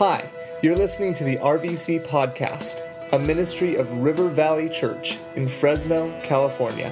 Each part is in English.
Hi, you're listening to the RVC Podcast, a ministry of River Valley Church in Fresno, California.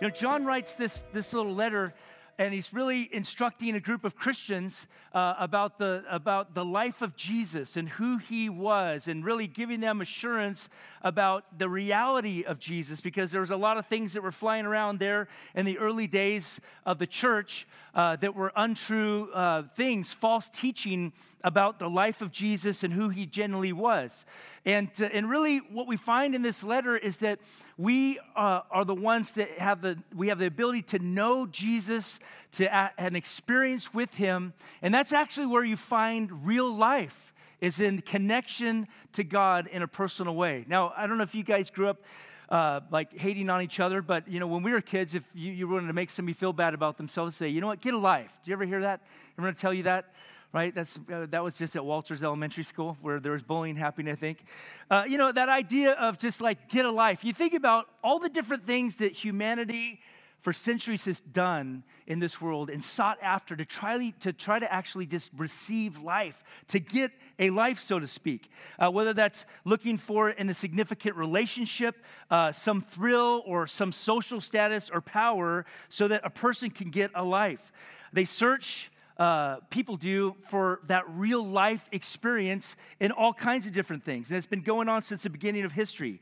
You know, John writes this, this little letter, and he's really instructing a group of Christians uh, about, the, about the life of Jesus and who he was, and really giving them assurance about the reality of Jesus, because there was a lot of things that were flying around there in the early days of the church uh, that were untrue uh, things, false teaching about the life of Jesus and who he generally was. And, uh, and really, what we find in this letter is that we uh, are the ones that have the, we have the ability to know Jesus, to an experience with him. And that's actually where you find real life, is in connection to God in a personal way. Now, I don't know if you guys grew up uh, like hating on each other. But you know, when we were kids, if you, you wanted to make somebody feel bad about themselves, say, you know what, get a life. Do you ever hear that? To tell you that right? That's, uh, that was just at Walters Elementary School where there was bullying happening, I think. Uh, you know, that idea of just like get a life. You think about all the different things that humanity for centuries has done in this world and sought after to try to, try to actually just receive life, to get a life, so to speak. Uh, whether that's looking for in a significant relationship, uh, some thrill or some social status or power so that a person can get a life. They search uh, people do for that real life experience in all kinds of different things. And it's been going on since the beginning of history.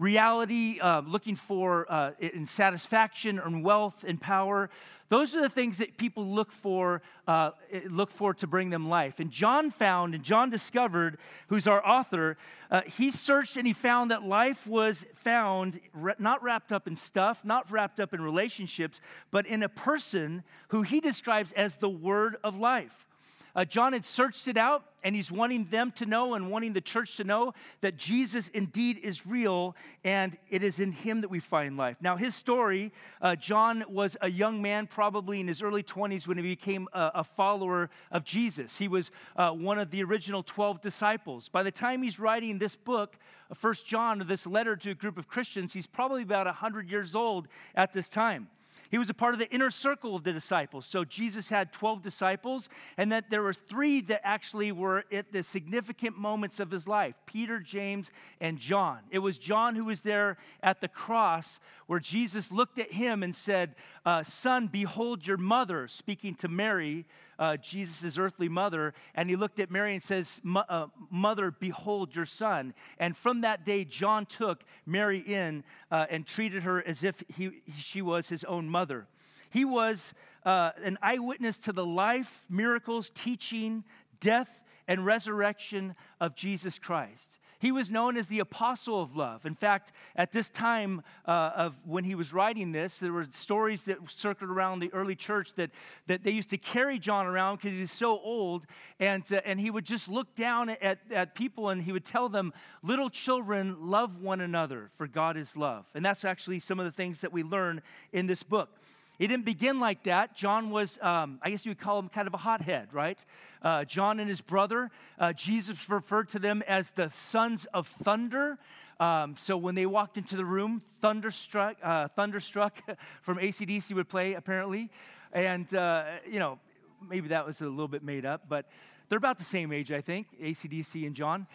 Reality, uh, looking for uh, in satisfaction and wealth and power, those are the things that people look for, uh, look for to bring them life. And John found, and John discovered, who's our author, uh, he searched and he found that life was found not wrapped up in stuff, not wrapped up in relationships, but in a person who he describes as the word of life. Uh, John had searched it out, and he's wanting them to know and wanting the church to know that Jesus indeed is real, and it is in him that we find life. Now, his story uh, John was a young man, probably in his early 20s, when he became a, a follower of Jesus. He was uh, one of the original 12 disciples. By the time he's writing this book, uh, First John, or this letter to a group of Christians, he's probably about 100 years old at this time. He was a part of the inner circle of the disciples. So Jesus had 12 disciples, and that there were three that actually were at the significant moments of his life Peter, James, and John. It was John who was there at the cross where Jesus looked at him and said, uh, Son, behold your mother, speaking to Mary uh, Jesus' earthly mother, and he looked at Mary and says, uh, Mother, behold your son. And from that day, John took Mary in uh, and treated her as if he, she was his own mother. He was uh, an eyewitness to the life, miracles, teaching, death, and resurrection of Jesus Christ. He was known as the apostle of love. In fact, at this time uh, of when he was writing this, there were stories that circled around the early church that, that they used to carry John around because he was so old, and, uh, and he would just look down at, at people and he would tell them, Little children, love one another, for God is love. And that's actually some of the things that we learn in this book. He didn't begin like that. John was, um, I guess you would call him kind of a hothead, right? Uh, John and his brother, uh, Jesus referred to them as the sons of thunder. Um, so when they walked into the room, thunderstruck, uh, thunderstruck from ACDC would play apparently, and uh, you know maybe that was a little bit made up, but they're about the same age, I think, ACDC and John.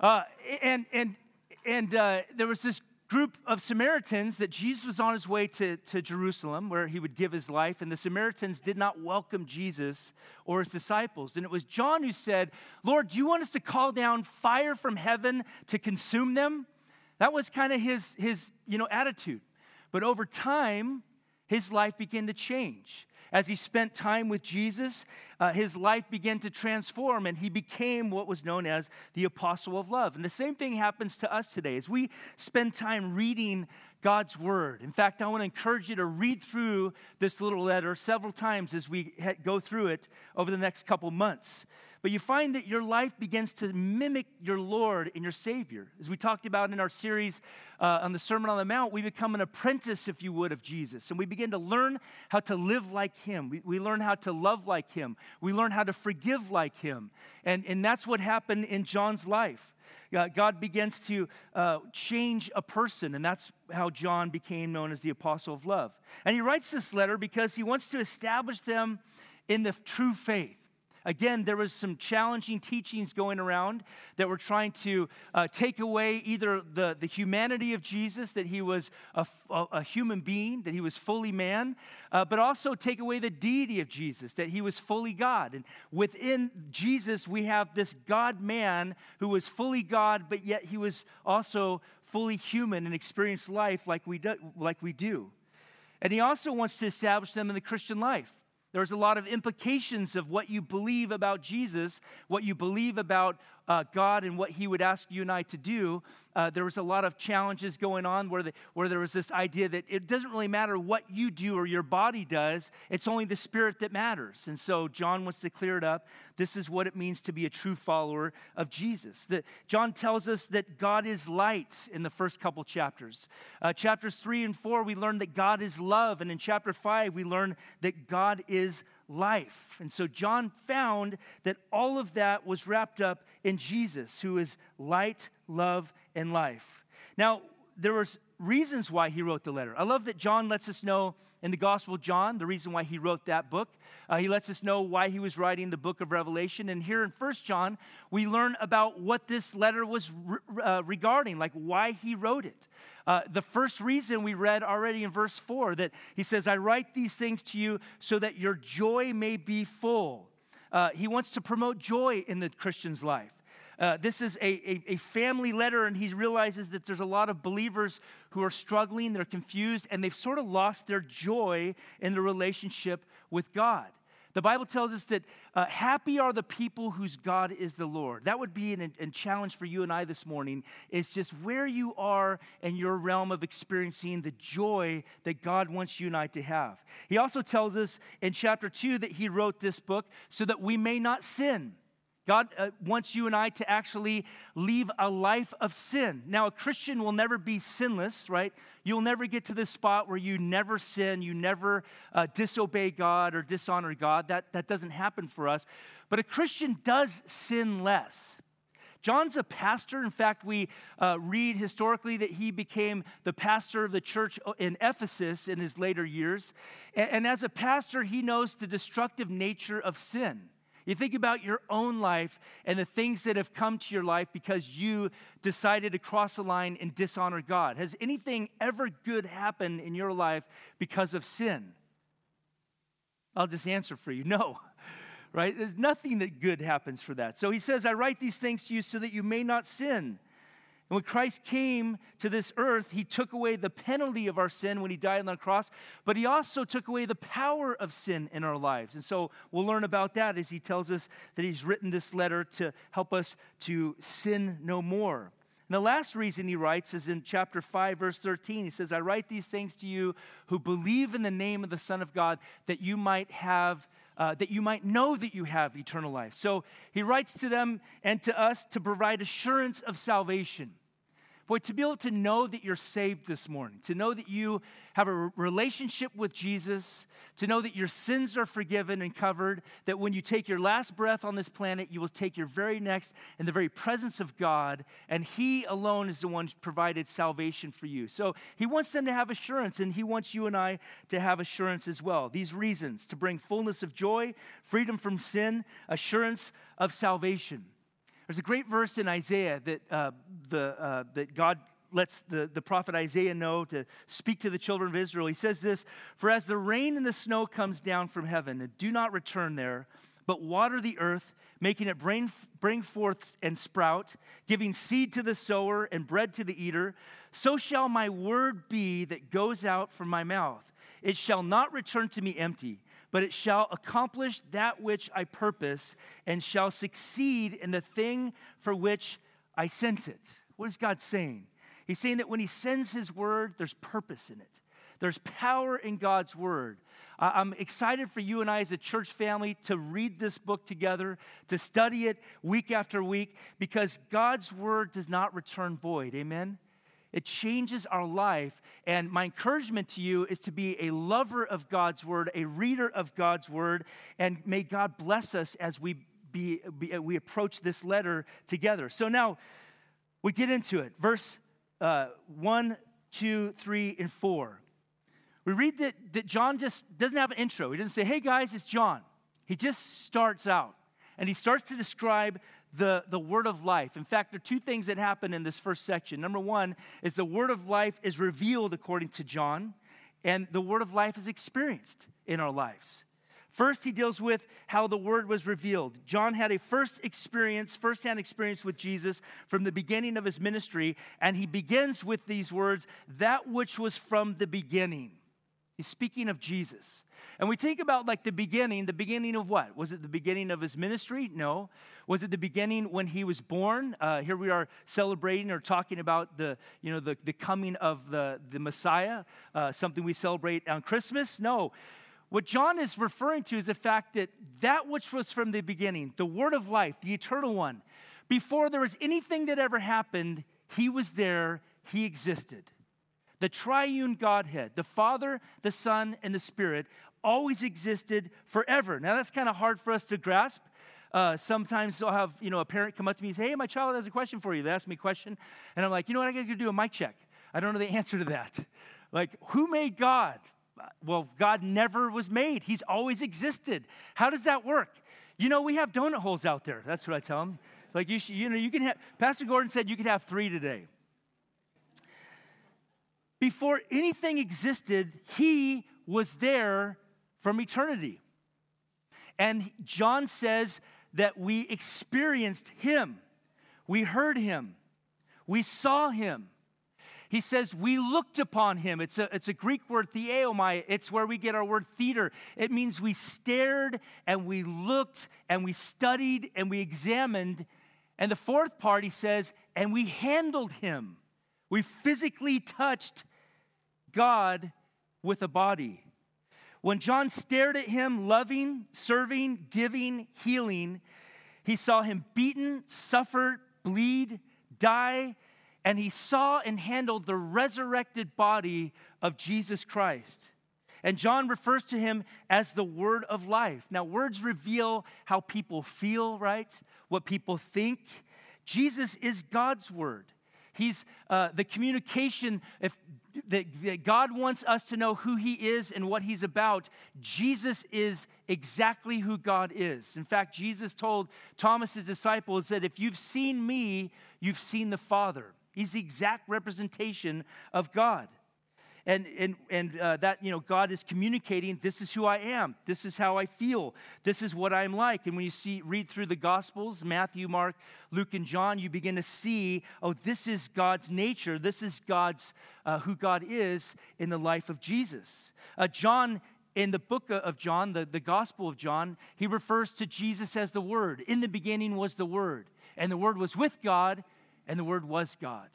Uh, and and and uh, there was this group of Samaritans that Jesus was on his way to, to Jerusalem where he would give his life, and the Samaritans did not welcome Jesus or his disciples. And it was John who said, Lord, do you want us to call down fire from heaven to consume them? That was kind of his, his you know, attitude. But over time, his life began to change. As he spent time with Jesus, uh, his life began to transform and he became what was known as the apostle of love. And the same thing happens to us today as we spend time reading God's word. In fact, I want to encourage you to read through this little letter several times as we go through it over the next couple months but you find that your life begins to mimic your Lord and your Savior. As we talked about in our series uh, on the Sermon on the Mount, we become an apprentice, if you would, of Jesus. And we begin to learn how to live like Him. We, we learn how to love like Him. We learn how to forgive like Him. And, and that's what happened in John's life. Uh, God begins to uh, change a person, and that's how John became known as the apostle of love. And he writes this letter because he wants to establish them in the true faith. Again, there was some challenging teachings going around that were trying to uh, take away either the, the humanity of Jesus, that he was a, a, a human being, that he was fully man, uh, but also take away the deity of Jesus, that he was fully God. And within Jesus, we have this God man who was fully God, but yet he was also fully human and experienced life like we do. Like we do. And he also wants to establish them in the Christian life. There's a lot of implications of what you believe about Jesus, what you believe about uh, God and what He would ask you and I to do. Uh, there was a lot of challenges going on where, the, where there was this idea that it doesn't really matter what you do or your body does, it's only the Spirit that matters. And so John wants to clear it up. This is what it means to be a true follower of Jesus. That John tells us that God is light in the first couple chapters. Uh, chapters three and four, we learn that God is love. And in chapter five, we learn that God is life. And so John found that all of that was wrapped up in Jesus, who is light, love, and life. Now, there was reasons why he wrote the letter. I love that John lets us know in the Gospel of John the reason why he wrote that book. Uh, he lets us know why he was writing the book of Revelation. And here in First John, we learn about what this letter was re- uh, regarding, like why he wrote it. Uh, the first reason we read already in verse 4 that he says, I write these things to you so that your joy may be full. Uh, he wants to promote joy in the Christian's life. Uh, this is a, a, a, family letter, and he realizes that there's a lot of believers who are struggling, they're confused, and they've sort of lost their joy in the relationship with God. The Bible tells us that uh, happy are the people whose God is the Lord. That would be a challenge for you and I this morning, is just where you are in your realm of experiencing the joy that God wants you and I to have. He also tells us in chapter 2 that he wrote this book so that we may not sin. God uh, wants you and I to actually leave a life of sin. Now, a Christian will never be sinless, right? You'll never get to this spot where you never sin, you never uh, disobey God or dishonor God. That, that doesn't happen for us. But a Christian does sin less. John's a pastor. In fact, we uh, read historically that he became the pastor of the church in Ephesus in his later years. And, and as a pastor, he knows the destructive nature of sin. You think about your own life and the things that have come to your life because you decided to cross a line and dishonor God. Has anything ever good happened in your life because of sin? I'll just answer for you no, right? There's nothing that good happens for that. So he says, I write these things to you so that you may not sin. And when Christ came to this earth, he took away the penalty of our sin when he died on the cross, but he also took away the power of sin in our lives. And so we'll learn about that as he tells us that he's written this letter to help us to sin no more. And the last reason he writes is in chapter 5, verse 13. He says, I write these things to you who believe in the name of the Son of God, that you might have uh, that you might know that you have eternal life. So he writes to them and to us to provide assurance of salvation. Boy, to be able to know that you're saved this morning, to know that you have a relationship with Jesus, to know that your sins are forgiven and covered, that when you take your last breath on this planet, you will take your very next in the very presence of God, and He alone is the one who provided salvation for you. So He wants them to have assurance, and He wants you and I to have assurance as well. These reasons to bring fullness of joy, freedom from sin, assurance of salvation. There's a great verse in Isaiah that, uh, the, uh, that God lets the, the prophet Isaiah know to speak to the children of Israel. He says this For as the rain and the snow comes down from heaven, and do not return there, but water the earth, making it bring, bring forth and sprout, giving seed to the sower and bread to the eater, so shall my word be that goes out from my mouth. It shall not return to me empty but it shall accomplish that which I purpose and shall succeed in the thing for which I sent it. What is God saying? He's saying that when He sends His word, there's purpose in it. There's power in God's word. I'm excited for you and I as a church family to read this book together, to study it week after week, because God's word does not return void. Amen? It changes our life. And my encouragement to you is to be a lover of God's word, a reader of God's word, and may God bless us as we, be, be we approach this letter together. So now we get into it. Verse uh, 1, 2, 3, and 4. We read that, that John just doesn't have an intro. He doesn't say, hey guys, it's John. He just starts out. and he starts to describe the, the word of life. In fact, there are two things that happen in this first section. Number one is the word of life is revealed according to John, and the word of life is experienced in our lives. First, he deals with how the word was revealed. John had a first experience, firsthand experience with Jesus from the beginning of his ministry, and he begins with these words, that which was from the beginning. He's speaking of Jesus. And we think about like the beginning, the beginning of what? Was it the beginning of his ministry? No. Was it the beginning when he was born? Uh, here we are celebrating or talking about the, you know, the, the coming of the, the Messiah, uh, something we celebrate on Christmas? No. What John is referring to is the fact that that which was from the beginning, the word of life, the eternal one, before there was anything that ever happened, he was there, he existed. The triune Godhead, the Father, the Son, and the Spirit, always existed forever. Now, that's kind of hard for us to grasp. Uh, sometimes I'll have you know a parent come up to me and say, "Hey, my child has a question for you." They ask me a question, and I'm like, "You know what? I got to do a mic check. I don't know the answer to that. Like, who made God? Well, God never was made. He's always existed. How does that work? You know, we have donut holes out there. That's what I tell them. Like, you, should, you know, you can have. Pastor Gordon said you could have three today. Before anything existed, he was there from eternity. And John says that we experienced him, we heard him, we saw him. He says we looked upon him. It's a, it's a Greek word, theomai. It's where we get our word theater. It means we stared and we looked and we studied and we examined. And the fourth part, he says, and we handled him. We physically touched God with a body. When John stared at him, loving, serving, giving, healing, he saw him beaten, suffer, bleed, die, and he saw and handled the resurrected body of Jesus Christ. And John refers to him as the word of life. Now, words reveal how people feel, right? What people think. Jesus is God's word. He's uh, the communication if, that, that God wants us to know who He is and what He's about. Jesus is exactly who God is. In fact, Jesus told Thomas's disciples that if you've seen me, you've seen the Father. He's the exact representation of God and and and uh, that you know god is communicating this is who i am. This is how i feel. This is what i'm like. And when you see read through the gospels matthew mark luke and john you begin to see oh this is god's nature. This is god's uh, who god is in the life of jesus. Uh, john in the book of John, the, the Gospel of John, he refers to Jesus as the Word. In the beginning was the Word, and the Word was with God, and the Word was God.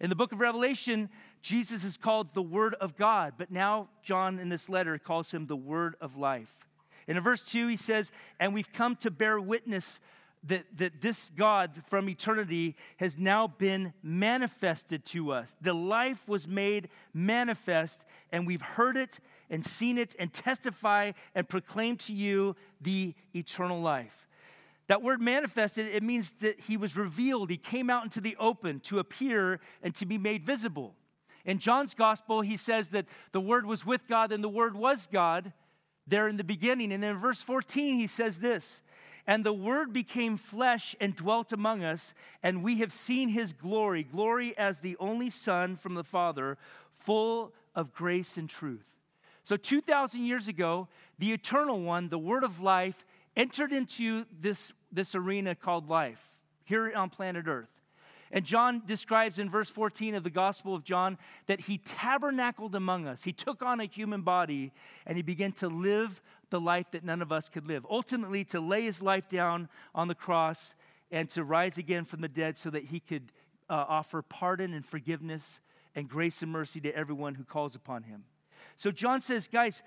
In the book of Revelation, Jesus is called the Word of God, but now John in this letter calls him the Word of life. In verse 2, he says, And we've come to bear witness that, that this God from eternity has now been manifested to us. The life was made manifest, and we've heard it and seen it and testify and proclaim to you the eternal life. That word manifested, it means that he was revealed. He came out into the open to appear and to be made visible. In John's gospel, he says that the word was with God and the word was God there in the beginning. And then in verse 14, he says this And the word became flesh and dwelt among us, and we have seen his glory, glory as the only Son from the Father, full of grace and truth. So 2,000 years ago, the eternal one, the word of life, entered into this, this arena called life here on planet Earth. And John describes in verse 14 of the Gospel of John that he tabernacled among us. He took on a human body and he began to live the life that none of us could live. Ultimately, to lay his life down on the cross and to rise again from the dead so that he could uh, offer pardon and forgiveness and grace and mercy to everyone who calls upon him. So John says, guys,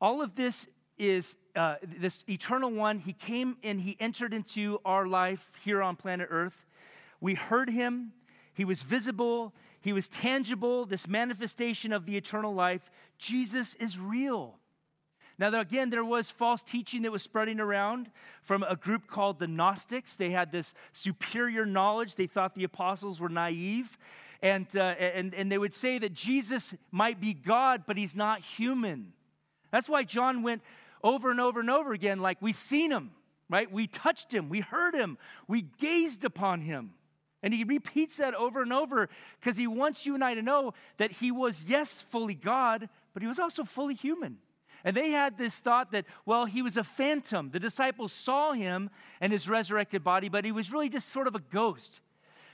all of this is uh, this eternal one. He came and he entered into our life here on planet Earth. We heard him, he was visible, he was tangible, this manifestation of the eternal life. Jesus is real. Now, again, there was false teaching that was spreading around from a group called the Gnostics. They had this superior knowledge. They thought the apostles were naive. And, uh, and, and they would say that Jesus might be God, but he's not human. That's why John went over and over and over again, like, we've seen him. right? We touched him, we heard him, we gazed upon him. And he repeats that over and over because he wants you and I to know that he was, yes, fully God, but he was also fully human. And they had this thought that, well, he was a phantom. The disciples saw him and his resurrected body, but he was really just sort of a ghost.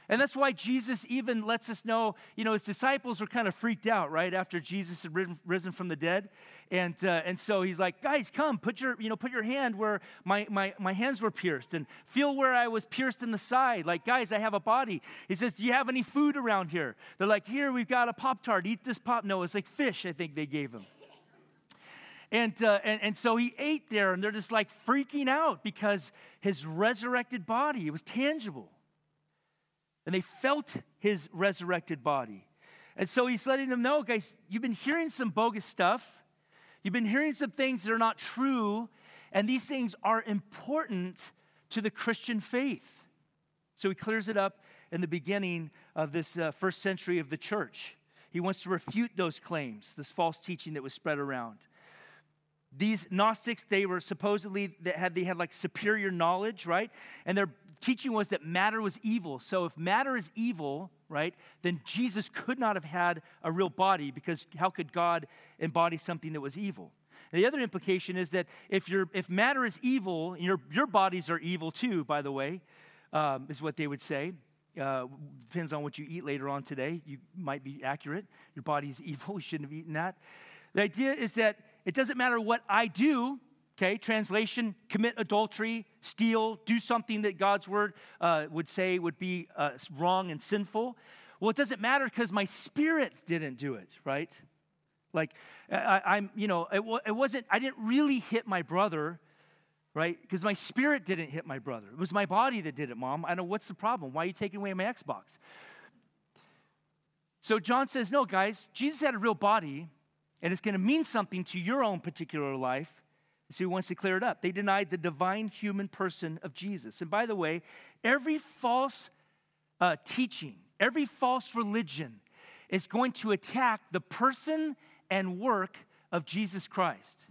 And that's why Jesus even lets us know, you know, his disciples were kind of freaked out, right, after Jesus had risen from the dead. And, uh, and so he's like, guys, come, put your, you know, put your hand where my, my, my hands were pierced and feel where I was pierced in the side. Like, guys, I have a body. He says, do you have any food around here? They're like, here, we've got a Pop-Tart. Eat this Pop. No, it's like fish, I think they gave him. And, uh, and, and so he ate there, and they're just like freaking out because his resurrected body, it was tangible and they felt his resurrected body. And so he's letting them know, guys, you've been hearing some bogus stuff. You've been hearing some things that are not true, and these things are important to the Christian faith. So he clears it up in the beginning of this uh, first century of the church. He wants to refute those claims, this false teaching that was spread around. These Gnostics, they were supposedly that had they had like superior knowledge, right? And their teaching was that matter was evil. So if matter is evil, right, then Jesus could not have had a real body because how could God embody something that was evil? And the other implication is that if, you if matter is evil, your, your bodies are evil too, by the way, um, is what they would say. Uh, depends on what you eat later on today. You might be accurate. Your body is evil. You shouldn't have eaten that. The idea is that it doesn't matter what I do, Okay, translation commit adultery, steal, do something that God's word uh, would say would be uh, wrong and sinful. Well, it doesn't matter because my spirit didn't do it, right? Like, I, am you know, it, it wasn't, I didn't really hit my brother, right? Because my spirit didn't hit my brother. It was my body that did it, mom. I know, what's the problem? Why are you taking away my Xbox? So John says, no, guys, Jesus had a real body, and it's going to mean something to your own particular life so he wants to clear it up. They denied the divine human person of Jesus. And by the way, every false uh, teaching, every false religion is going to attack the person and work of Jesus Christ.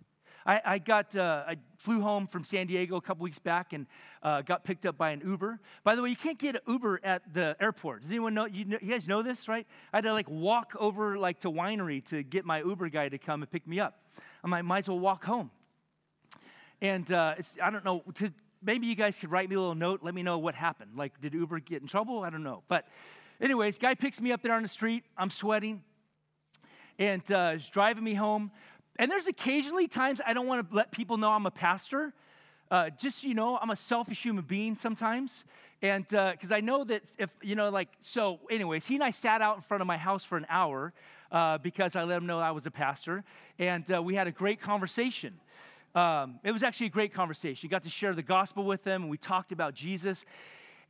I, I got, uh, I flew home from San Diego a couple weeks back and uh, got picked up by an Uber. By the way, you can't get an Uber at the airport. Does anyone know you, know? you guys know this, right? I had to like walk over like to winery to get my Uber guy to come and pick me up. I might, might as well walk home. And uh, it's, I don't know, maybe you guys could write me a little note, let me know what happened. Like, did Uber get in trouble? I don't know. But, anyways, guy picks me up there on the street. I'm sweating. And uh, driving me home. And there's occasionally times I don't want to let people know I'm a pastor. Uh, just you know, I'm a selfish human being sometimes. And because uh, I know that if, you know, like, so, anyways, he and I sat out in front of my house for an hour uh, because I let him know I was a pastor. And uh, we had a great conversation. Um, it was actually a great conversation. You got to share the gospel with him, and we talked about Jesus.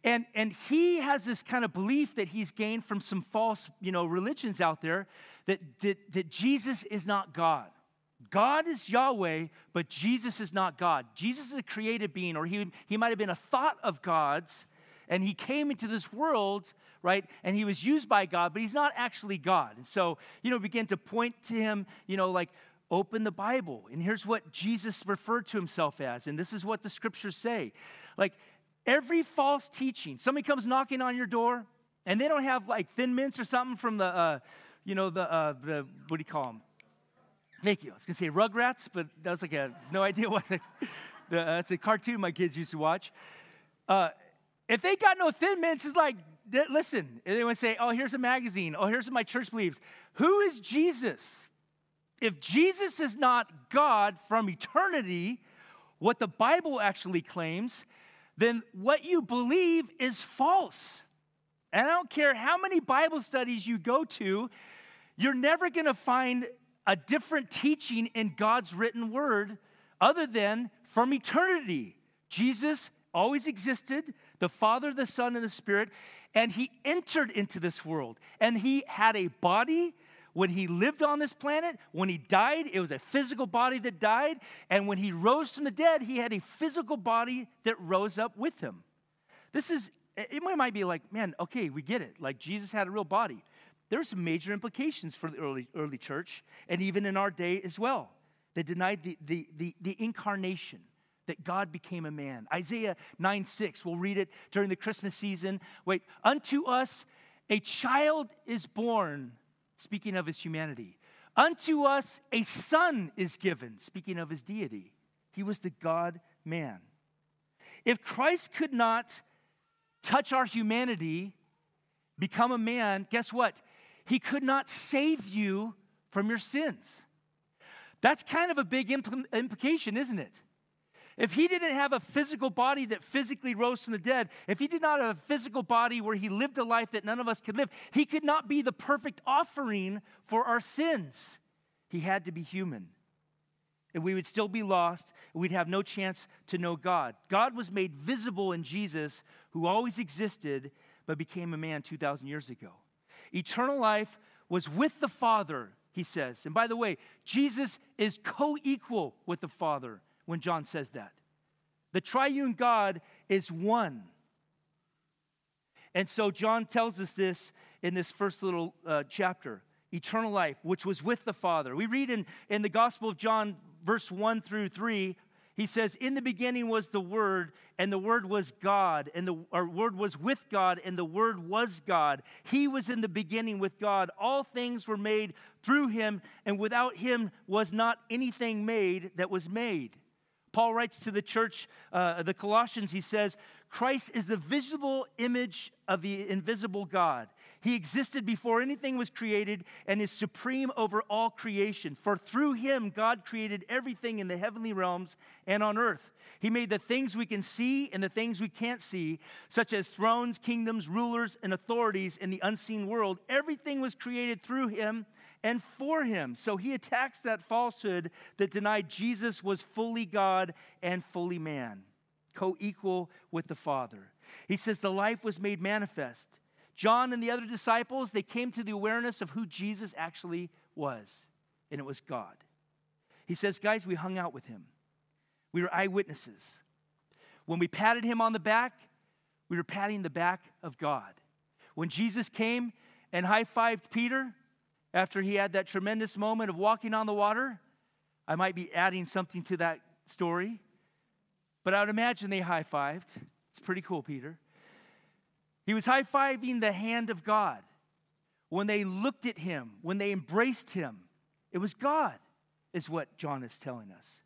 And, and he has this kind of belief that he's gained from some false you know, religions out there that, that, that Jesus is not God. God is Yahweh, but Jesus is not God. Jesus is a created being, or he, he might have been a thought of God's, and he came into this world, right? And he was used by God, but he's not actually God. And so, you know, begin to point to him, you know, like, open the Bible. And here's what Jesus referred to himself as. And this is what the scriptures say. Like every false teaching, somebody comes knocking on your door and they don't have like thin mints or something from the, uh, you know, the, uh, the, what do you call them? Thank you. I was to say Rugrats, but that was like a, no idea what, the, the, uh, it's a cartoon my kids used to watch. Uh, if they got no thin mints, it's like, listen, they would say, oh, here's a magazine. Oh, here's what my church believes. Who is Jesus? If Jesus is not God from eternity, what the Bible actually claims, then what you believe is false. And I don't care how many Bible studies you go to, you're never going to find a different teaching in God's written word other than from eternity. Jesus always existed, the Father, the Son, and the Spirit, and he entered into this world. And he had a body when he lived on this planet, when he died, it was a physical body that died. And when he rose from the dead, he had a physical body that rose up with him. This is, it might be like, man, okay, we get it. Like Jesus had a real body. There some major implications for the early, early church, and even in our day as well. They denied the, the, the, the incarnation, that God became a man. Isaiah 9 6, we'll read it during the Christmas season. Wait, unto us a child is born, speaking of his humanity. Unto us a son is given, speaking of his deity. He was the God man. If Christ could not touch our humanity, become a man, guess what? He could not save you from your sins. That's kind of a big impl- implication, isn't it? If he didn't have a physical body that physically rose from the dead, if he did not have a physical body where he lived a life that none of us could live, he could not be the perfect offering for our sins. He had to be human. And we would still be lost, and we'd have no chance to know God. God was made visible in Jesus, who always existed, but became a man 2,000 years ago. Eternal life was with the Father, he says. And by the way, Jesus is co equal with the Father when John says that. The triune God is one. And so John tells us this in this first little uh, chapter eternal life, which was with the Father. We read in, in the Gospel of John, verse 1 through 3, he says, In the beginning was the Word, and the Word was God, and the our Word was with God, and the Word was God. He was in the beginning with God. All things were made through him, and without him was not anything made that was made. Paul writes to the church, uh, the Colossians, he says, Christ is the visible image of the invisible God. He existed before anything was created and is supreme over all creation. For through him, God created everything in the heavenly realms and on earth. He made the things we can see and the things we can't see, such as thrones, kingdoms, rulers, and authorities in the unseen world. Everything was created through him and for him. So he attacks that falsehood that denied Jesus was fully God and fully man, co equal with the Father. He says the life was made manifest John and the other disciples, they came to the awareness of who Jesus actually was, and it was God. He says, Guys, we hung out with him. We were eyewitnesses. When we patted him on the back, we were patting the back of God. When Jesus came and high fived Peter after he had that tremendous moment of walking on the water, I might be adding something to that story, but I would imagine they high fived. It's pretty cool, Peter. He was high fiving the hand of God. When they looked at him, when they embraced him, it was God, is what John is telling us.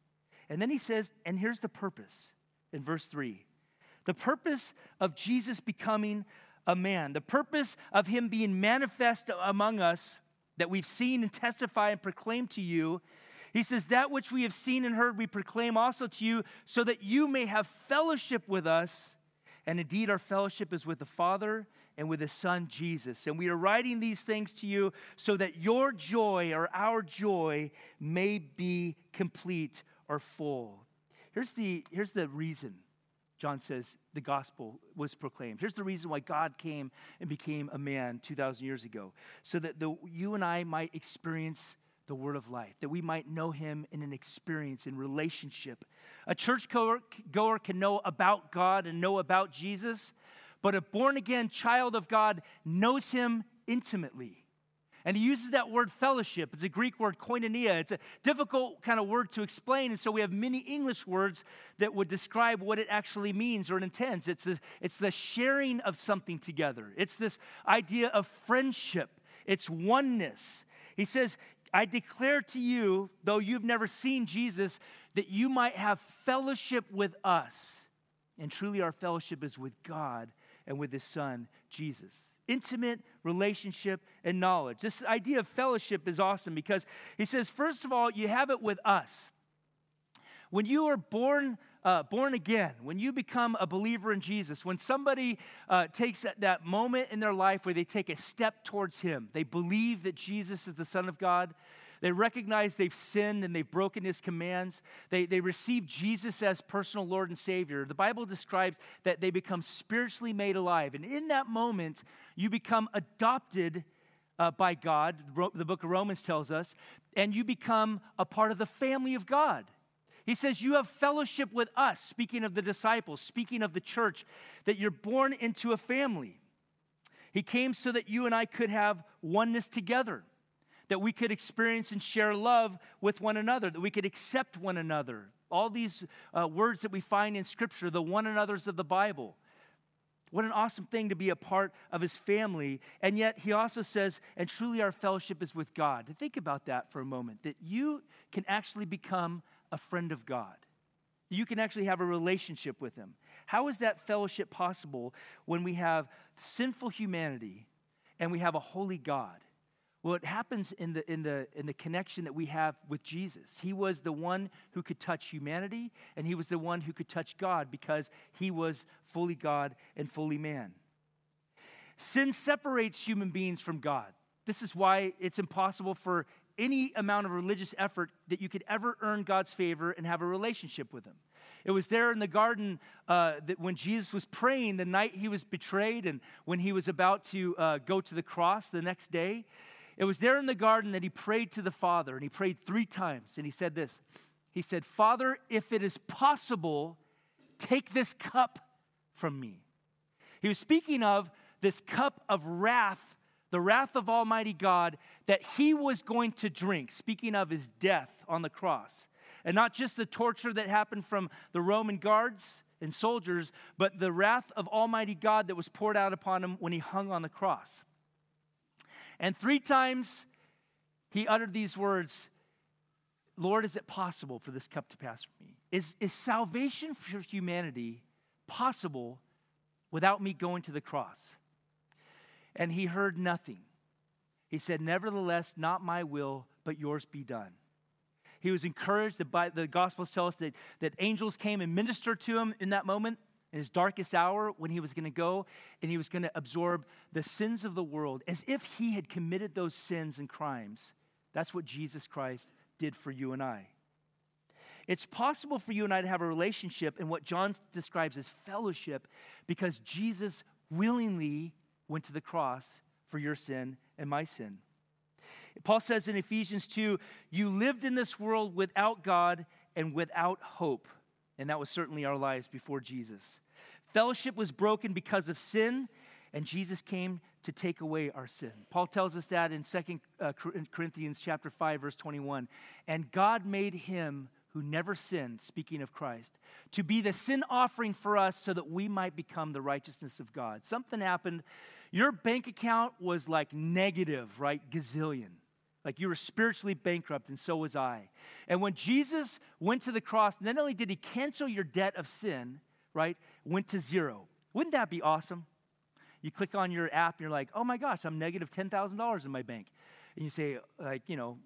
And then he says, and here's the purpose in verse 3 the purpose of Jesus becoming a man, the purpose of him being manifest among us that we've seen and testify and proclaim to you. He says, That which we have seen and heard, we proclaim also to you, so that you may have fellowship with us. And indeed, our fellowship is with the Father and with His Son, Jesus. And we are writing these things to you so that your joy or our joy may be complete or full. Here's the, here's the reason John says the gospel was proclaimed. Here's the reason why God came and became a man 2,000 years ago so that the, you and I might experience the word of life, that we might know him in an experience, in relationship. A church goer can know about God and know about Jesus, but a born again child of God knows him intimately. And he uses that word fellowship. It's a Greek word, koinonia. It's a difficult kind of word to explain. And so we have many English words that would describe what it actually means or it intends. It's, this, it's the sharing of something together, it's this idea of friendship, it's oneness. He says, I declare to you, though you've never seen Jesus, that you might have fellowship with us. And truly, our fellowship is with God and with His Son, Jesus. Intimate relationship and knowledge. This idea of fellowship is awesome because He says, first of all, you have it with us. When you are born, uh, born again, when you become a believer in Jesus, when somebody uh, takes that, that moment in their life where they take a step towards Him, they believe that Jesus is the Son of God. They recognize they've sinned and they've broken his commands. They, they receive Jesus as personal Lord and Savior. The Bible describes that they become spiritually made alive. And in that moment, you become adopted uh, by God, the book of Romans tells us, and you become a part of the family of God. He says, You have fellowship with us, speaking of the disciples, speaking of the church, that you're born into a family. He came so that you and I could have oneness together, that we could experience and share love with one another, that we could accept one another. all these uh, words that we find in Scripture, the one another's of the Bible. What an awesome thing to be a part of his family. And yet, he also says, and truly our fellowship is with God. To think about that for a moment, that you can actually become a friend of God. You can actually have a relationship with him. How is that fellowship possible when we have sinful humanity and we have a holy God? Well, it happens in the, in, the, in the connection that we have with Jesus. He was the one who could touch humanity, and he was the one who could touch God because he was fully God and fully man. Sin separates human beings from God. This is why it's impossible for any amount of religious effort that you could ever earn God's favor and have a relationship with Him. It was there in the garden uh, that when Jesus was praying the night he was betrayed and when he was about to uh, go to the cross the next day. It was there in the garden that he prayed to the Father, and he prayed three times. And he said this He said, Father, if it is possible, take this cup from me. He was speaking of this cup of wrath, the wrath of Almighty God, that he was going to drink, speaking of his death on the cross. And not just the torture that happened from the Roman guards and soldiers, but the wrath of Almighty God that was poured out upon him when he hung on the cross. And three times he uttered these words Lord, is it possible for this cup to pass from me? Is, is salvation for humanity possible without me going to the cross? And he heard nothing. He said, Nevertheless, not my will, but yours be done. He was encouraged that by the Gospels tell us that, that angels came and ministered to him in that moment in his darkest hour when he was going to go and he was going to absorb the sins of the world as if he had committed those sins and crimes. That's what Jesus Christ did for you and I. It's possible for you and I to have a relationship in what John describes as fellowship because Jesus willingly went to the cross for your sin and my sin. Paul says in Ephesians 2 You lived in this world without God and without hope and that was certainly our lives before Jesus. Fellowship was broken because of sin, and Jesus came to take away our sin. Paul tells us that in 2 uh, Corinthians chapter 5 verse 21. And God made him who never sinned, speaking of Christ, to be the sin offering for us so that we might become the righteousness of God. Something happened. Your bank account was like negative, right? Gazillion. Like you were spiritually bankrupt, and so was I. And when Jesus went to the cross, not only did he cancel your debt of sin, right, went to zero. Wouldn't that be awesome? You click on your app and you're like, oh my gosh, I'm negative $10,000 in my bank. And you say, like, you know,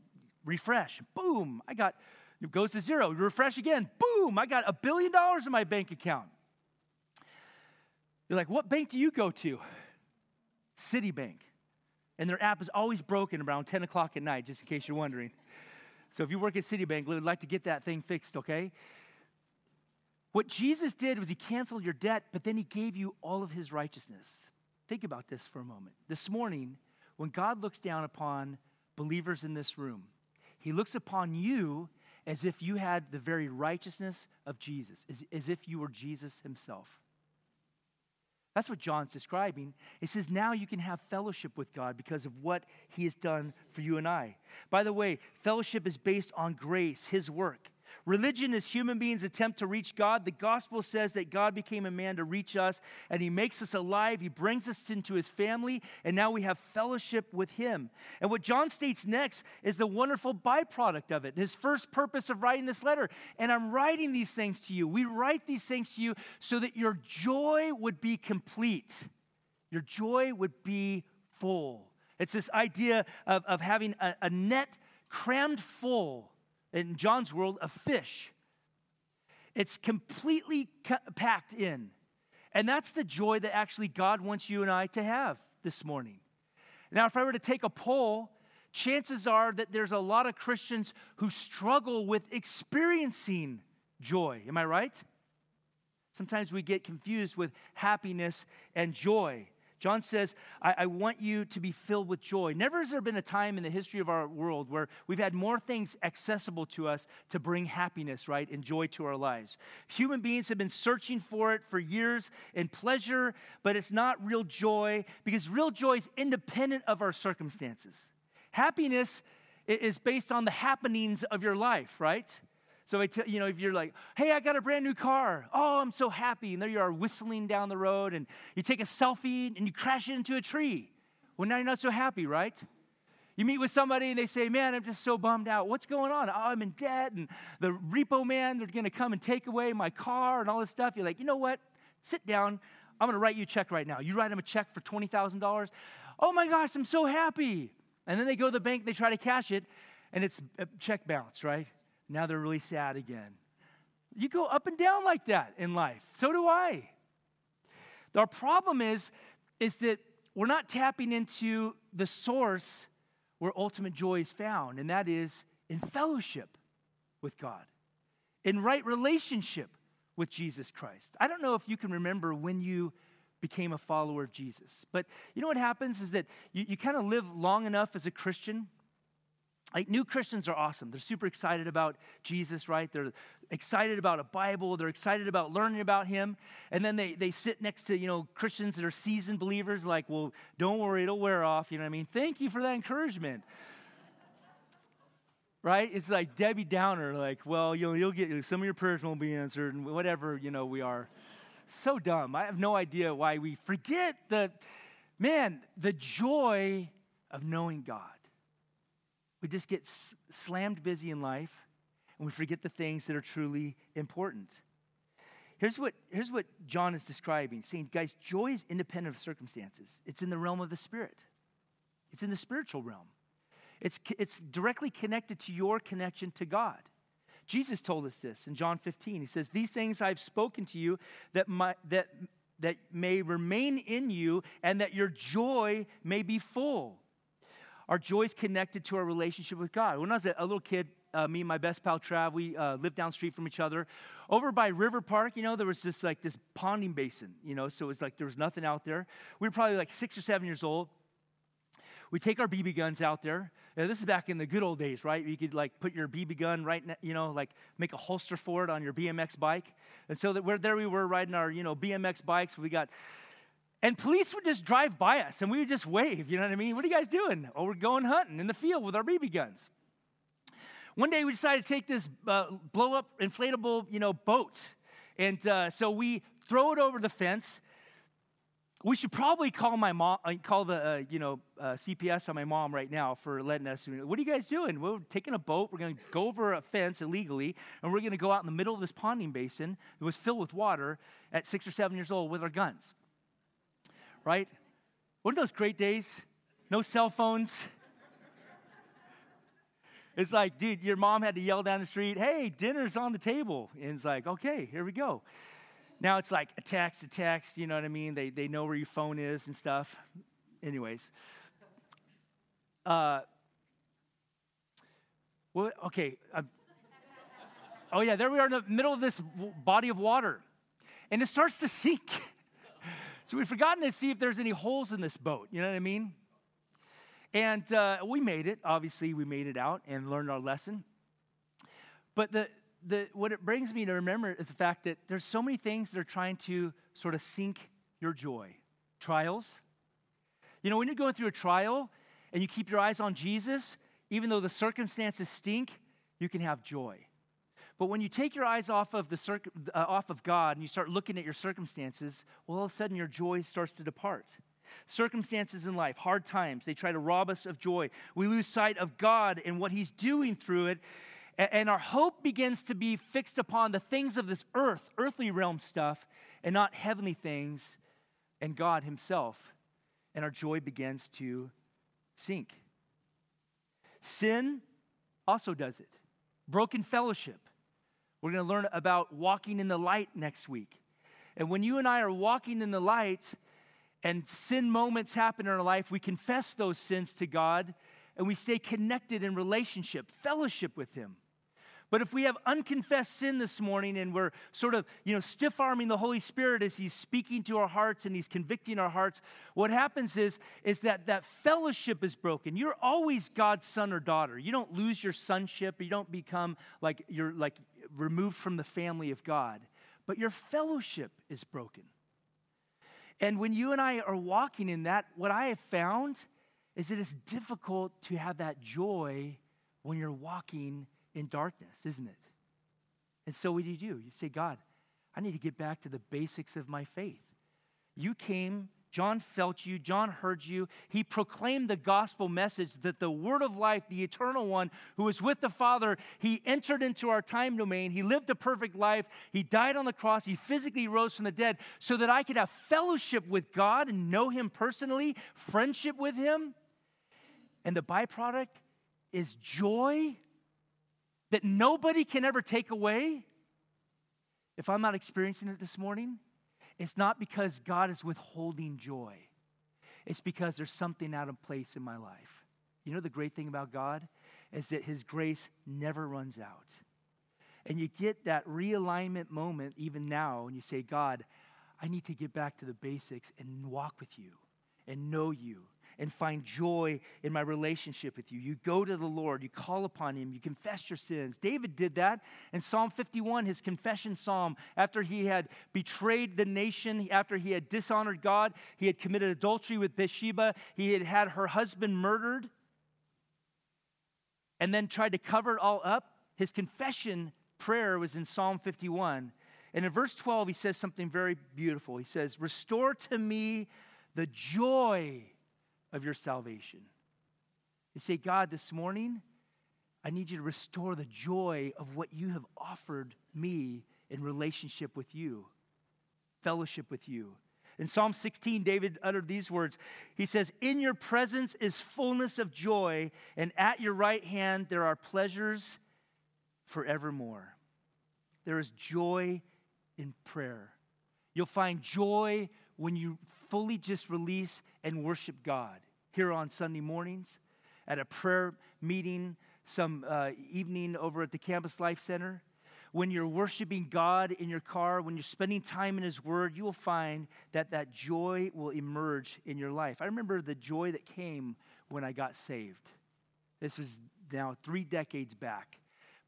refresh. Boom, I got, it goes to zero. You refresh again. Boom, I got a billion dollars in my bank account. You're like, what bank do you go to? Citibank and their app is always broken around 10 o'clock at night, just in case you're wondering. So if you work at Citibank, we would like to get that thing fixed, okay? What Jesus did was he canceled your debt, but then he gave you all of his righteousness. Think about this for a moment. This morning, when God looks down upon believers in this room, he looks upon you as if you had the very righteousness of Jesus, as, as if you were Jesus himself. That's what John's describing. He says, now you can have fellowship with God because of what he has done for you and I. By the way, fellowship is based on grace, his work. Religion is human beings' attempt to reach God. The gospel says that God became a man to reach us, and he makes us alive. He brings us into his family, and now we have fellowship with him. And what John states next is the wonderful byproduct of it, his first purpose of writing this letter. And I'm writing these things to you. We write these things to you so that your joy would be complete, your joy would be full. It's this idea of, of having a, a net crammed full in John's world, a fish. It's completely packed in. And that's the joy that actually God wants you and I to have this morning. Now, if I were to take a poll, chances are that there's a lot of Christians who struggle with experiencing joy. Am I right? Sometimes we get confused with happiness and joy. John says, I, I, want you to be filled with joy. Never has there been a time in the history of our world where we've had more things accessible to us to bring happiness, right, and joy to our lives. Human beings have been searching for it for years in pleasure, but it's not real joy because real joy is independent of our circumstances. Happiness is based on the happenings of your life, right? So I tell you know, if you're like, hey, I got a brand new car. Oh, I'm so happy. And there you are whistling down the road and you take a selfie and you crash it into a tree. Well, now you're not so happy, right? You meet with somebody and they say, Man, I'm just so bummed out. What's going on? Oh, I'm in debt, and the repo man, they're going to come and take away my car and all this stuff. You're like, You know what? Sit down. I'm going to write you a check right now. You write them a check for $20,000. Oh my gosh, I'm so happy. And then they go to the bank, they try to cash it, and it's a check bounce, right? Now they're really sad again. You go up and down like that in life. So do I. Our problem is, is that we're not tapping into the source where ultimate joy is found, and that is in fellowship with God, in right relationship with Jesus Christ. I don't know if you can remember when you became a follower of Jesus, but you know what happens is that you, you kind of live long enough as a Christian like new Christians are awesome. They're super excited about Jesus, right? They're excited about a Bible. They're excited about learning about him. And then they, they sit next to, you know, Christians that are seasoned believers, like, well, don't worry, it'll wear off. You know what I mean? Thank you for that encouragement. right? It's like Debbie Downer, like, well, you'll, you'll get, some of your prayers won't be answered, and whatever, you know, we are. So dumb. I have no idea why we forget the, man, the joy of knowing God. We just get slammed busy in life and we forget the things that are truly important. Here's what, here's what John is describing saying, guys, joy is independent of circumstances, it's in the realm of the spirit, it's in the spiritual realm. It's, it's directly connected to your connection to God. Jesus told us this in John 15. He says, These things I've spoken to you that, my, that, that may remain in you and that your joy may be full. Our joy is connected to our relationship with God. When I was a, little kid, uh, me and my best pal Trav, we uh, lived down street from each other. Over by River Park, you know, there was this like this ponding basin, you know, so it was like there was nothing out there. We were probably like six or seven years old. We take our BB guns out there. Now, this is back in the good old days, right? You could like put your BB gun right, you know, like make a holster for it on your BMX bike. And so that we're, there we were riding our, you know, BMX bikes. We got and police would just drive by us and we would just wave, you know what I mean? What are you guys doing? Oh, we're going hunting in the field with our BB guns. One day we decided to take this uh, blow up inflatable, you know, boat. And uh, so we throw it over the fence. We should probably call my mom, uh, call the, uh, you know, uh, CPS on my mom right now for letting us. What are you guys doing? We're taking a boat. We're going to go over a fence illegally, and we're going to go out in the middle of this ponding basin that was filled with water at six or seven years old with our guns right? One of those great days? No cell phones. It's like, dude, your mom had to yell down the street, hey, dinner's on the table. And it's like, okay, here we go. Now it's like a text, a text, you know what I mean? They, they know where your phone is and stuff. Anyways. Uh, well, okay. Uh, oh, yeah, there we are in the middle of this body of water. And it starts to sink. So we'd forgotten to see if there's any holes in this boat. You know what I mean? And uh, we made it. Obviously, we made it out and learned our lesson. But the, the, what it brings me to remember is the fact that there's so many things that are trying to sort of sink your joy. Trials. You know, when you're going through a trial and you keep your eyes on Jesus, even though the circumstances stink, you can have joy. But when you take your eyes off of, the circ- uh, off of God and you start looking at your circumstances, well, all of a sudden your joy starts to depart. Circumstances in life, hard times, they try to rob us of joy. We lose sight of God and what He's doing through it. And our hope begins to be fixed upon the things of this earth, earthly realm stuff, and not heavenly things and God Himself. And our joy begins to sink. Sin also does it. Broken fellowship we're going to learn about walking in the light next week. And when you and I are walking in the light and sin moments happen in our life, we confess those sins to God and we stay connected in relationship, fellowship with Him. But if we have unconfessed sin this morning and we're sort of, you know, stiff arming the Holy Spirit as He's speaking to our hearts and He's convicting our hearts, what happens is, is that that fellowship is broken. You're always God's son or daughter. You don't lose your sonship. You don't become like you're like removed from the family of God, but your fellowship is broken. And when you and I are walking in that, what I have found is that it's difficult to have that joy when you're walking in darkness, isn't it? And so what do you do? You say, God, I need to get back to the basics of my faith. You came, John felt you, John heard you. He proclaimed the gospel message that the word of life, the eternal one who is with the Father, he entered into our time domain. He lived a perfect life. He died on the cross. He physically rose from the dead so that I could have fellowship with God and know him personally, friendship with him. And the byproduct is joy that nobody can ever take away. If I'm not experiencing it this morning, it's not because God is withholding joy, it's because there's something out of place in my life. You know, the great thing about God is that His grace never runs out. And you get that realignment moment even now, and you say, God, I need to get back to the basics and walk with you and know you and find joy in my relationship with you. You go to the Lord, you call upon Him, you confess your sins. David did that in Psalm 51, his confession psalm, after he had betrayed the nation, after he had dishonored God, he had committed adultery with Bathsheba, he had had her husband murdered, and then tried to cover it all up. His confession prayer was in Psalm 51. And in verse 12, he says something very beautiful. He says, Restore to me the joy of your salvation. You say, God, this morning, I need you to restore the joy of what you have offered me in relationship with you, fellowship with you. In Psalm 16, David uttered these words. He says, In your presence is fullness of joy, and at your right hand there are pleasures forevermore. There is joy in prayer. You'll find joy when you fully just release and worship God here on Sunday mornings, at a prayer meeting, some uh, evening over at the Campus Life Center. When you're worshiping God in your car, when you're spending time in His Word, you will find that that joy will emerge in your life. I remember the joy that came when I got saved. This was now three decades back.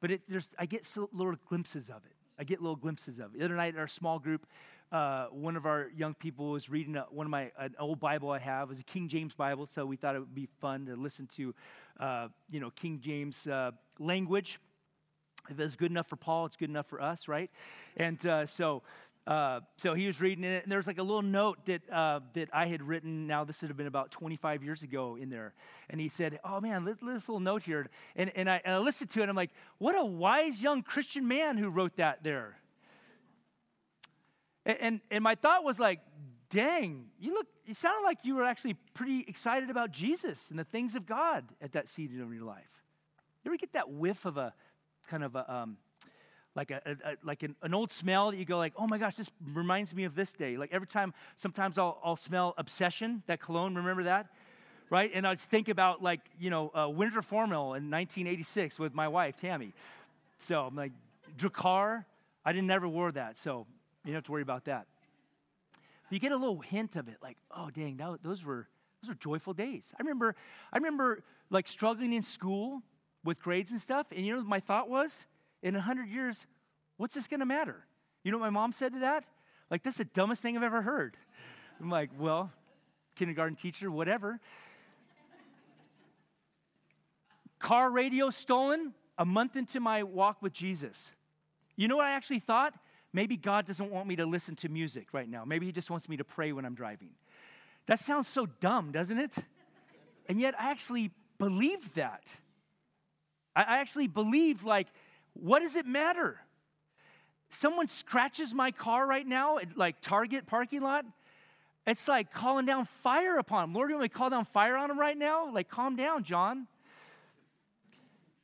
But it, I get little glimpses of it. I get little glimpses of. The other night, in our small group, uh, one of our young people was reading a, one of my an old Bible I have. It was a King James Bible, so we thought it would be fun to listen to, uh, you know, King James uh, language. If it's good enough for Paul, it's good enough for us, right? And uh, so. Uh, so he was reading it, and there was like a little note that uh, that I had written. Now this would have been about 25 years ago in there, and he said, "Oh man, this little note here." And and I, and I listened to it. and I'm like, "What a wise young Christian man who wrote that there." And, and, and my thought was like, dang, you look, you sounded like you were actually pretty excited about Jesus and the things of God at that season of your life. You ever get that whiff of a kind of a, um, like a, a, a like an, an, old smell that you go like, oh my gosh, this reminds me of this day. Like every time, sometimes I'll, I'll smell Obsession, that cologne. Remember that, right? And I'd think about like you know uh, Winter Formal in 1986 with my wife Tammy. So I'm like Drakkar. I didn't never wore that, so you don't have to worry about that. But you get a little hint of it, like, oh dang, that, those were those were joyful days. I remember, I remember like struggling in school with grades and stuff, and you know my thought was, in a hundred years, what's this gonna matter? You know what my mom said to that? Like, that's the dumbest thing I've ever heard. I'm like, well, kindergarten teacher, whatever. Car radio stolen a month into my walk with Jesus. You know what I actually thought? Maybe God doesn't want me to listen to music right now. Maybe He just wants me to pray when I'm driving. That sounds so dumb, doesn't it? And yet I actually believed that. I actually believed, like, what does it matter? Someone scratches my car right now at like Target parking lot. It's like calling down fire upon him. Lord, you want me to call down fire on him right now? Like, calm down, John.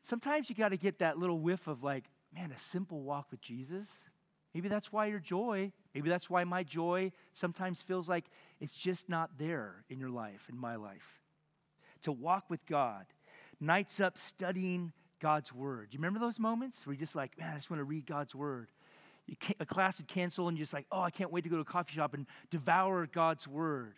Sometimes you got to get that little whiff of like, man, a simple walk with Jesus. Maybe that's why your joy, maybe that's why my joy sometimes feels like it's just not there in your life, in my life. To walk with God, nights up studying God's word. You remember those moments where you're just like, man, I just want to read God's word? a class had canceled and you're just like, oh, I can't wait to go to a coffee shop and devour God's word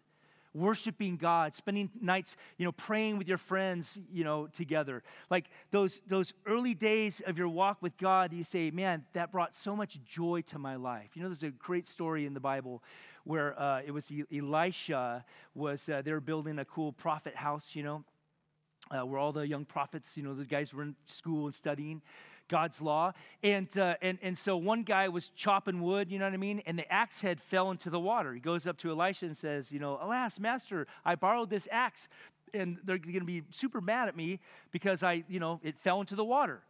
worshiping God, spending nights, you know, praying with your friends, you know, together. Like those, those early days of your walk with God, you say, man, that brought so much joy to my life. You know, there's a great story in the Bible where uh, it was Elisha was, uh, they were building a cool prophet house, you know, uh, where all the young prophets, you know, the guys were in school and studying. God's law. And, uh, and, and so one guy was chopping wood, you know what I mean? And the axe head fell into the water. He goes up to Elisha and says, You know, alas, master, I borrowed this axe. And they're going to be super mad at me because I, you know, it fell into the water.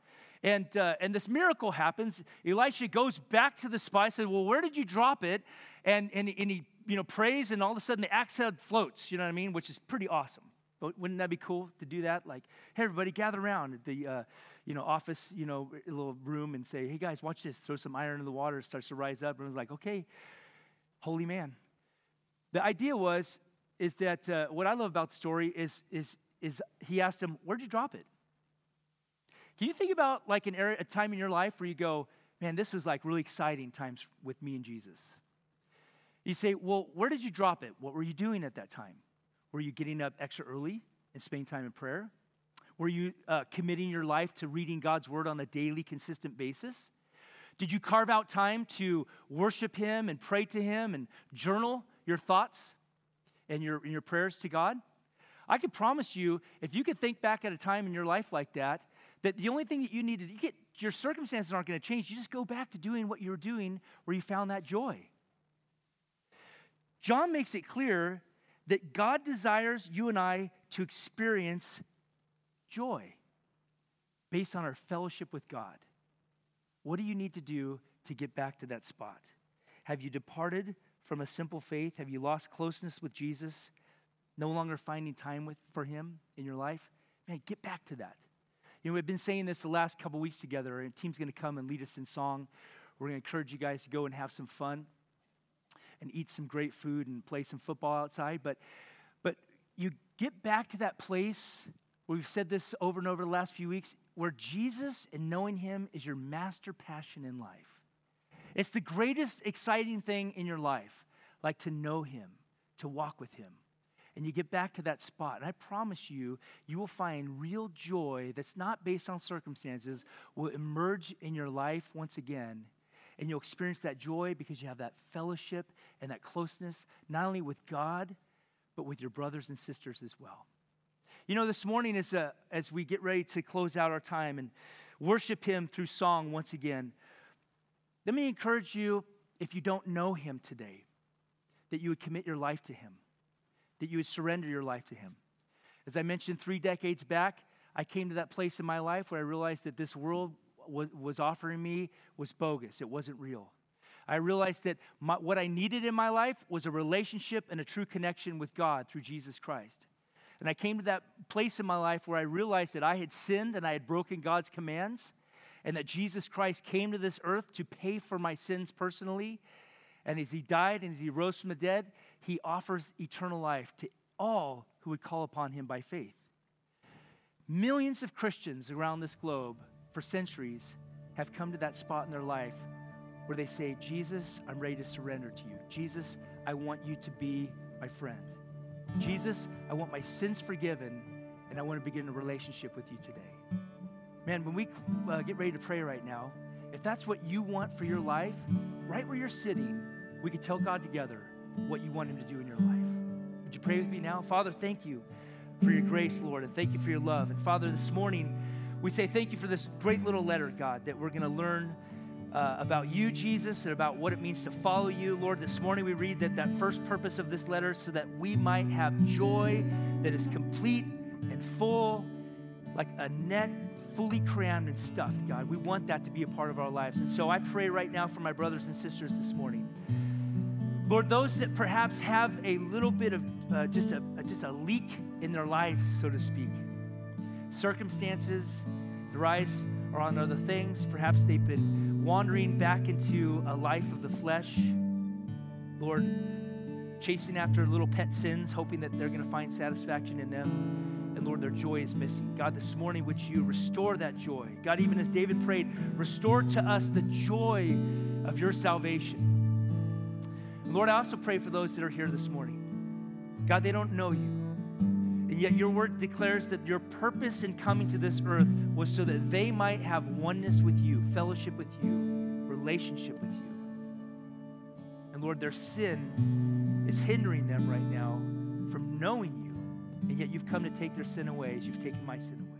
And, uh, and this miracle happens. Elisha goes back to the spot. says, Well, where did you drop it? And, and, and he you know, prays, and all of a sudden the axe head floats, you know what I mean? Which is pretty awesome. But wouldn't that be cool to do that? Like, hey, everybody, gather around at the, uh, you know, office, you know, little room and say, hey, guys, watch this. Throw some iron in the water. It starts to rise up. And I was like, okay, holy man. The idea was, is that uh, what I love about the story is, is, is he asked him, where'd you drop it? Can you think about like an area, a time in your life where you go, man, this was like really exciting times with me and Jesus? You say, well, where did you drop it? What were you doing at that time? Were you getting up extra early and spending time in prayer? Were you uh, committing your life to reading God's word on a daily, consistent basis? Did you carve out time to worship Him and pray to Him and journal your thoughts and your, and your prayers to God? I can promise you, if you could think back at a time in your life like that, that the only thing that you need to get, your circumstances aren't going to change. You just go back to doing what you were doing where you found that joy. John makes it clear that God desires you and I to experience joy based on our fellowship with God. What do you need to do to get back to that spot? Have you departed from a simple faith? Have you lost closeness with Jesus? No longer finding time with, for Him in your life? Man, get back to that. You know, we've been saying this the last couple weeks together, and team's going to come and lead us in song. We're going to encourage you guys to go and have some fun and eat some great food and play some football outside. But, but you get back to that place we've said this over and over the last few weeks where Jesus and knowing Him is your master passion in life. It's the greatest exciting thing in your life, like to know Him, to walk with Him. And you get back to that spot. And I promise you, you will find real joy that's not based on circumstances, will emerge in your life once again and you'll experience that joy because you have that fellowship and that closeness, not only with God, but with your brothers and sisters as well. You know, this morning, as, a, as we get ready to close out our time and worship Him through song once again, let me encourage you, if you don't know Him today, that you would commit your life to Him, that you would surrender your life to Him. As I mentioned three decades back, I came to that place in my life where I realized that this world was, offering me was bogus, it wasn't real. I realized that my, what I needed in my life was a relationship and a true connection with God through Jesus Christ. And I came to that place in my life where I realized that I had sinned and I had broken God's commands, and that Jesus Christ came to this earth to pay for my sins personally. And as he died and as he rose from the dead, he offers eternal life to all who would call upon him by faith. Millions of Christians around this globe for centuries have come to that spot in their life where they say, Jesus, I'm ready to surrender to you. Jesus, I want you to be my friend. Jesus, I want my sins forgiven, and I want to begin a relationship with you today. Man, when we uh, get ready to pray right now, if that's what you want for your life, right where you're sitting, we could tell God together what you want Him to do in your life. Would you pray with me now? Father, thank you for your grace, Lord, and thank you for your love. And Father, this morning, we say thank you for this great little letter, God, that we're going to learn uh, about you, Jesus, and about what it means to follow you. Lord, this morning we read that that first purpose of this letter so that we might have joy that is complete and full, like a net fully crammed and stuffed, God. We want that to be a part of our lives. And so I pray right now for my brothers and sisters this morning. Lord, those that perhaps have a little bit of uh, just, a, just a leak in their lives, so to speak, circumstances, their eyes are on other things. Perhaps they've been wandering back into a life of the flesh. Lord, chasing after little pet sins, hoping that they're going to find satisfaction in them. And Lord, their joy is missing. God, this morning, would you restore that joy? God, even as David prayed, restore to us the joy of your salvation. And Lord, I also pray for those that are here this morning. God, they don't know you. And yet, your word declares that your purpose in coming to this earth was so that they might have oneness with you, fellowship with you, relationship with you. And Lord, their sin is hindering them right now from knowing you. And yet, you've come to take their sin away as you've taken my sin away.